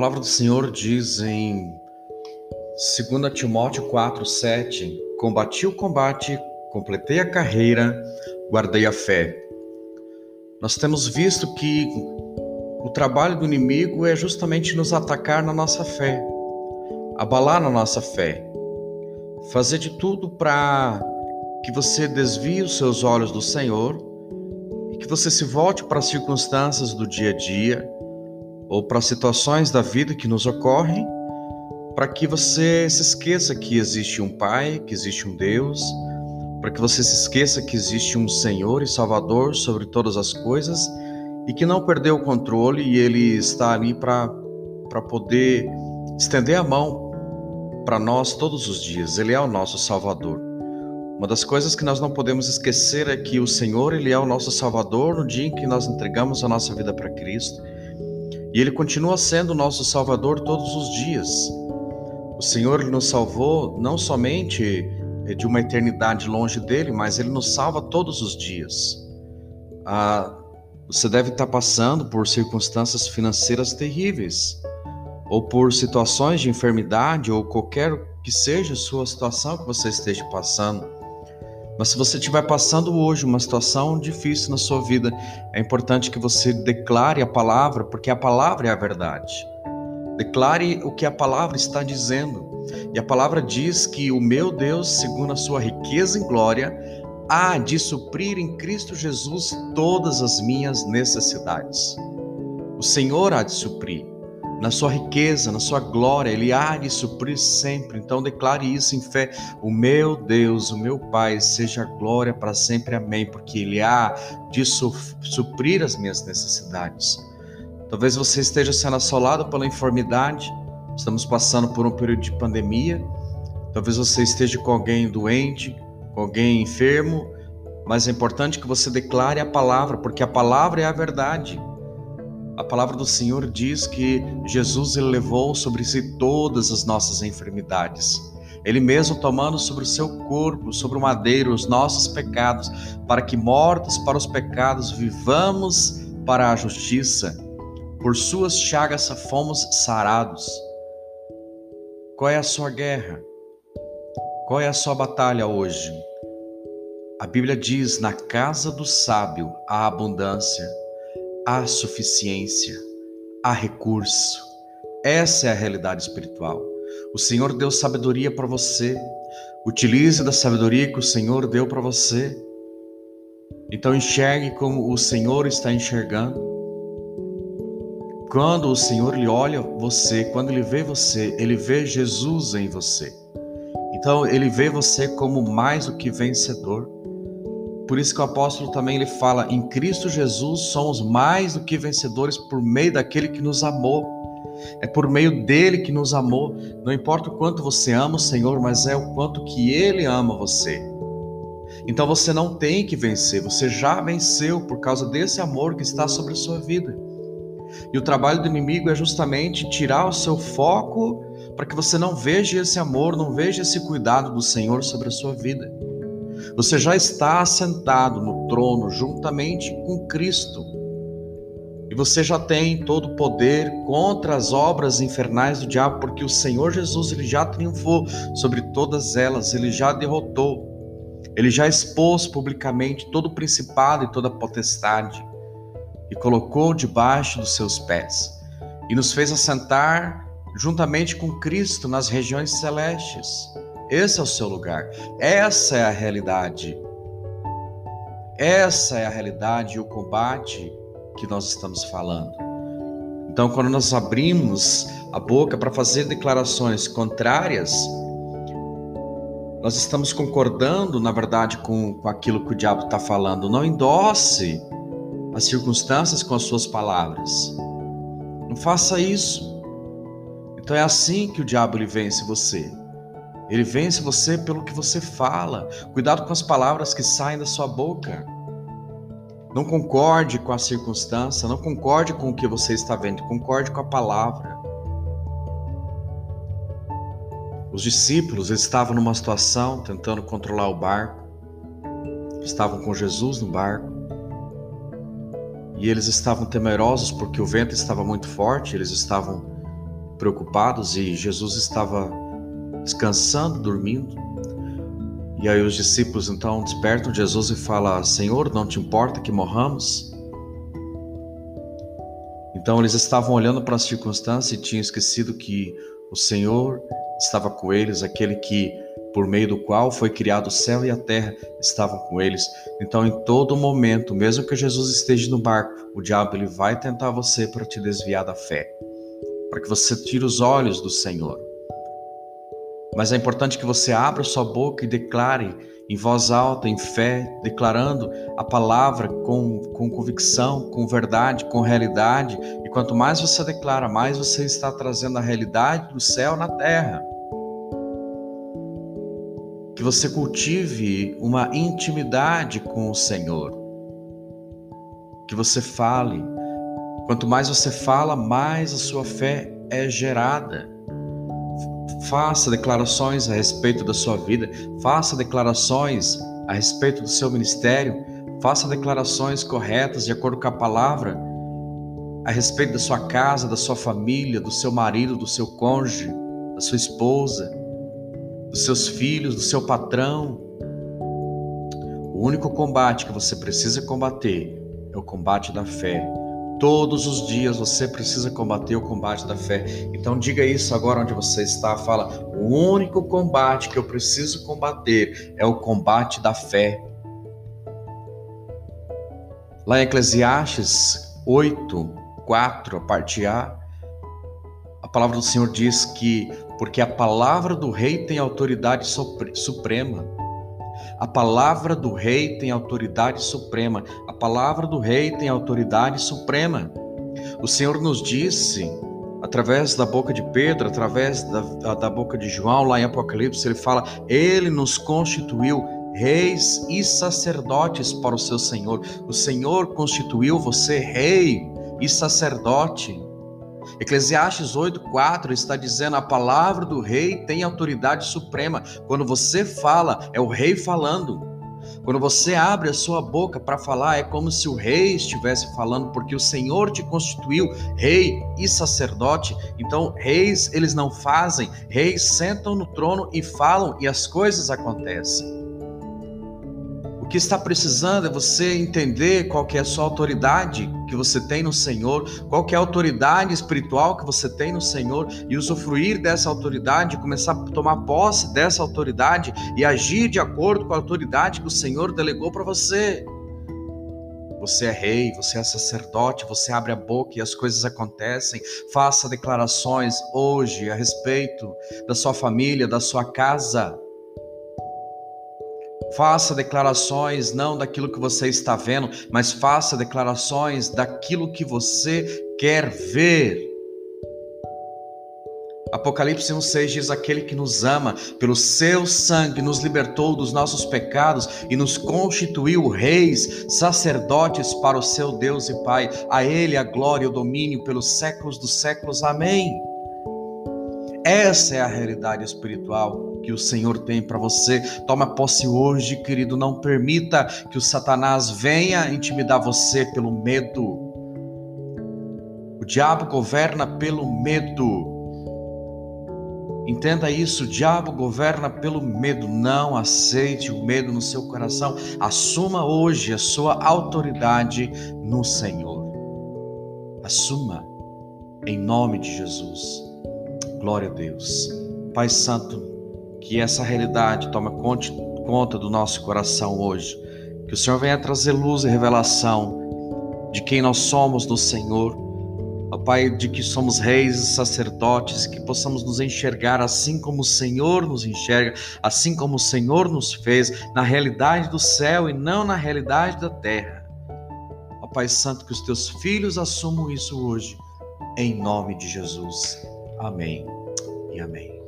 palavra do Senhor diz em 2 Timóteo 4, 7: Combati o combate, completei a carreira, guardei a fé. Nós temos visto que o trabalho do inimigo é justamente nos atacar na nossa fé, abalar na nossa fé, fazer de tudo para que você desvie os seus olhos do Senhor e que você se volte para as circunstâncias do dia a dia ou para situações da vida que nos ocorrem, para que você se esqueça que existe um Pai, que existe um Deus, para que você se esqueça que existe um Senhor e Salvador sobre todas as coisas e que não perdeu o controle e Ele está ali para poder estender a mão para nós todos os dias. Ele é o nosso Salvador. Uma das coisas que nós não podemos esquecer é que o Senhor, ele é o nosso Salvador no dia em que nós entregamos a nossa vida para Cristo. E ele continua sendo nosso Salvador todos os dias. O Senhor nos salvou não somente eh, de uma eternidade longe dele, mas ele nos salva todos os dias. Ah, você deve estar passando por circunstâncias financeiras terríveis, ou por situações de enfermidade, ou qualquer que seja a sua situação que você esteja passando. Mas se você estiver passando hoje uma situação difícil na sua vida, é importante que você declare a palavra, porque a palavra é a verdade. Declare o que a palavra está dizendo. E a palavra diz que o meu Deus, segundo a sua riqueza em glória, há de suprir em Cristo Jesus todas as minhas necessidades. O Senhor há de suprir na sua riqueza, na sua glória, Ele há de suprir sempre. Então declare isso em fé. O meu Deus, o meu Pai, seja glória para sempre. Amém. Porque Ele há de suprir as minhas necessidades. Talvez você esteja sendo assolado pela enfermidade. Estamos passando por um período de pandemia. Talvez você esteja com alguém doente, com alguém enfermo. Mas é importante que você declare a palavra, porque a palavra é a verdade. A palavra do Senhor diz que Jesus levou sobre si todas as nossas enfermidades. Ele mesmo tomando sobre o seu corpo, sobre o madeiro, os nossos pecados, para que mortos para os pecados vivamos para a justiça. Por suas chagas fomos sarados. Qual é a sua guerra? Qual é a sua batalha hoje? A Bíblia diz: na casa do sábio há abundância há suficiência, há recurso. Essa é a realidade espiritual. O Senhor deu sabedoria para você. Utilize da sabedoria que o Senhor deu para você. Então enxergue como o Senhor está enxergando. Quando o Senhor lhe olha você, quando ele vê você, ele vê Jesus em você. Então ele vê você como mais do que vencedor. Por isso que o apóstolo também ele fala: em Cristo Jesus somos mais do que vencedores por meio daquele que nos amou. É por meio dele que nos amou. Não importa o quanto você ama o Senhor, mas é o quanto que ele ama você. Então você não tem que vencer, você já venceu por causa desse amor que está sobre a sua vida. E o trabalho do inimigo é justamente tirar o seu foco para que você não veja esse amor, não veja esse cuidado do Senhor sobre a sua vida. Você já está assentado no trono juntamente com Cristo. E você já tem todo o poder contra as obras infernais do diabo, porque o Senhor Jesus ele já triunfou sobre todas elas, ele já derrotou. Ele já expôs publicamente todo o principado e toda a potestade e colocou debaixo dos seus pés e nos fez assentar juntamente com Cristo nas regiões celestes. Esse é o seu lugar. Essa é a realidade. Essa é a realidade e o combate que nós estamos falando. Então, quando nós abrimos a boca para fazer declarações contrárias, nós estamos concordando, na verdade, com, com aquilo que o diabo está falando. Não endosse as circunstâncias com as suas palavras. Não faça isso. Então é assim que o diabo ele vence você. Ele vence você pelo que você fala. Cuidado com as palavras que saem da sua boca. Não concorde com a circunstância, não concorde com o que você está vendo, concorde com a palavra. Os discípulos estavam numa situação tentando controlar o barco. Estavam com Jesus no barco. E eles estavam temerosos porque o vento estava muito forte, eles estavam preocupados e Jesus estava descansando, dormindo. E aí os discípulos então despertam Jesus e falam: Senhor, não te importa que morramos? Então eles estavam olhando para as circunstâncias e tinham esquecido que o Senhor estava com eles, aquele que por meio do qual foi criado o céu e a terra, estavam com eles. Então, em todo momento, mesmo que Jesus esteja no barco, o diabo ele vai tentar você para te desviar da fé, para que você tire os olhos do Senhor. Mas é importante que você abra sua boca e declare em voz alta, em fé, declarando a palavra com, com convicção, com verdade, com realidade. E quanto mais você declara, mais você está trazendo a realidade do céu na terra. Que você cultive uma intimidade com o Senhor. Que você fale. Quanto mais você fala, mais a sua fé é gerada. Faça declarações a respeito da sua vida, faça declarações a respeito do seu ministério, faça declarações corretas de acordo com a palavra a respeito da sua casa, da sua família, do seu marido, do seu cônjuge, da sua esposa, dos seus filhos, do seu patrão. O único combate que você precisa combater é o combate da fé Todos os dias você precisa combater o combate da fé. Então diga isso agora onde você está. Fala: o único combate que eu preciso combater é o combate da fé. Lá em Eclesiastes 8, 4, a parte A, a palavra do Senhor diz que porque a palavra do rei tem autoridade suprema a palavra do rei tem autoridade suprema. A palavra do rei tem autoridade suprema. O Senhor nos disse, através da boca de Pedro, através da, da, da boca de João, lá em Apocalipse, ele fala: Ele nos constituiu reis e sacerdotes para o seu Senhor. O Senhor constituiu você rei e sacerdote. Eclesiastes 8:4 está dizendo a palavra do rei tem autoridade suprema. Quando você fala, é o rei falando. Quando você abre a sua boca para falar, é como se o rei estivesse falando, porque o Senhor te constituiu rei e sacerdote. Então, reis eles não fazem, reis sentam no trono e falam e as coisas acontecem que está precisando é você entender qual que é a sua autoridade que você tem no Senhor, qual que é a autoridade espiritual que você tem no Senhor e usufruir dessa autoridade, começar a tomar posse dessa autoridade e agir de acordo com a autoridade que o Senhor delegou para você. Você é rei, você é sacerdote, você abre a boca e as coisas acontecem. Faça declarações hoje a respeito da sua família, da sua casa. Faça declarações não daquilo que você está vendo, mas faça declarações daquilo que você quer ver. Apocalipse 1,6 diz: Aquele que nos ama, pelo seu sangue, nos libertou dos nossos pecados e nos constituiu reis, sacerdotes para o seu Deus e Pai. A Ele a glória e o domínio pelos séculos dos séculos. Amém. Essa é a realidade espiritual que o Senhor tem para você. Toma posse hoje, querido. Não permita que o Satanás venha intimidar você pelo medo. O diabo governa pelo medo. Entenda isso, o diabo governa pelo medo. Não aceite o medo no seu coração. Assuma hoje a sua autoridade no Senhor. Assuma em nome de Jesus. Glória a Deus. Pai Santo, que essa realidade tome conta do nosso coração hoje. Que o Senhor venha trazer luz e revelação de quem nós somos no Senhor. Ó Pai, de que somos reis e sacerdotes, que possamos nos enxergar assim como o Senhor nos enxerga, assim como o Senhor nos fez, na realidade do céu e não na realidade da terra. Ó Pai Santo, que os teus filhos assumam isso hoje, em nome de Jesus. Amém e amém.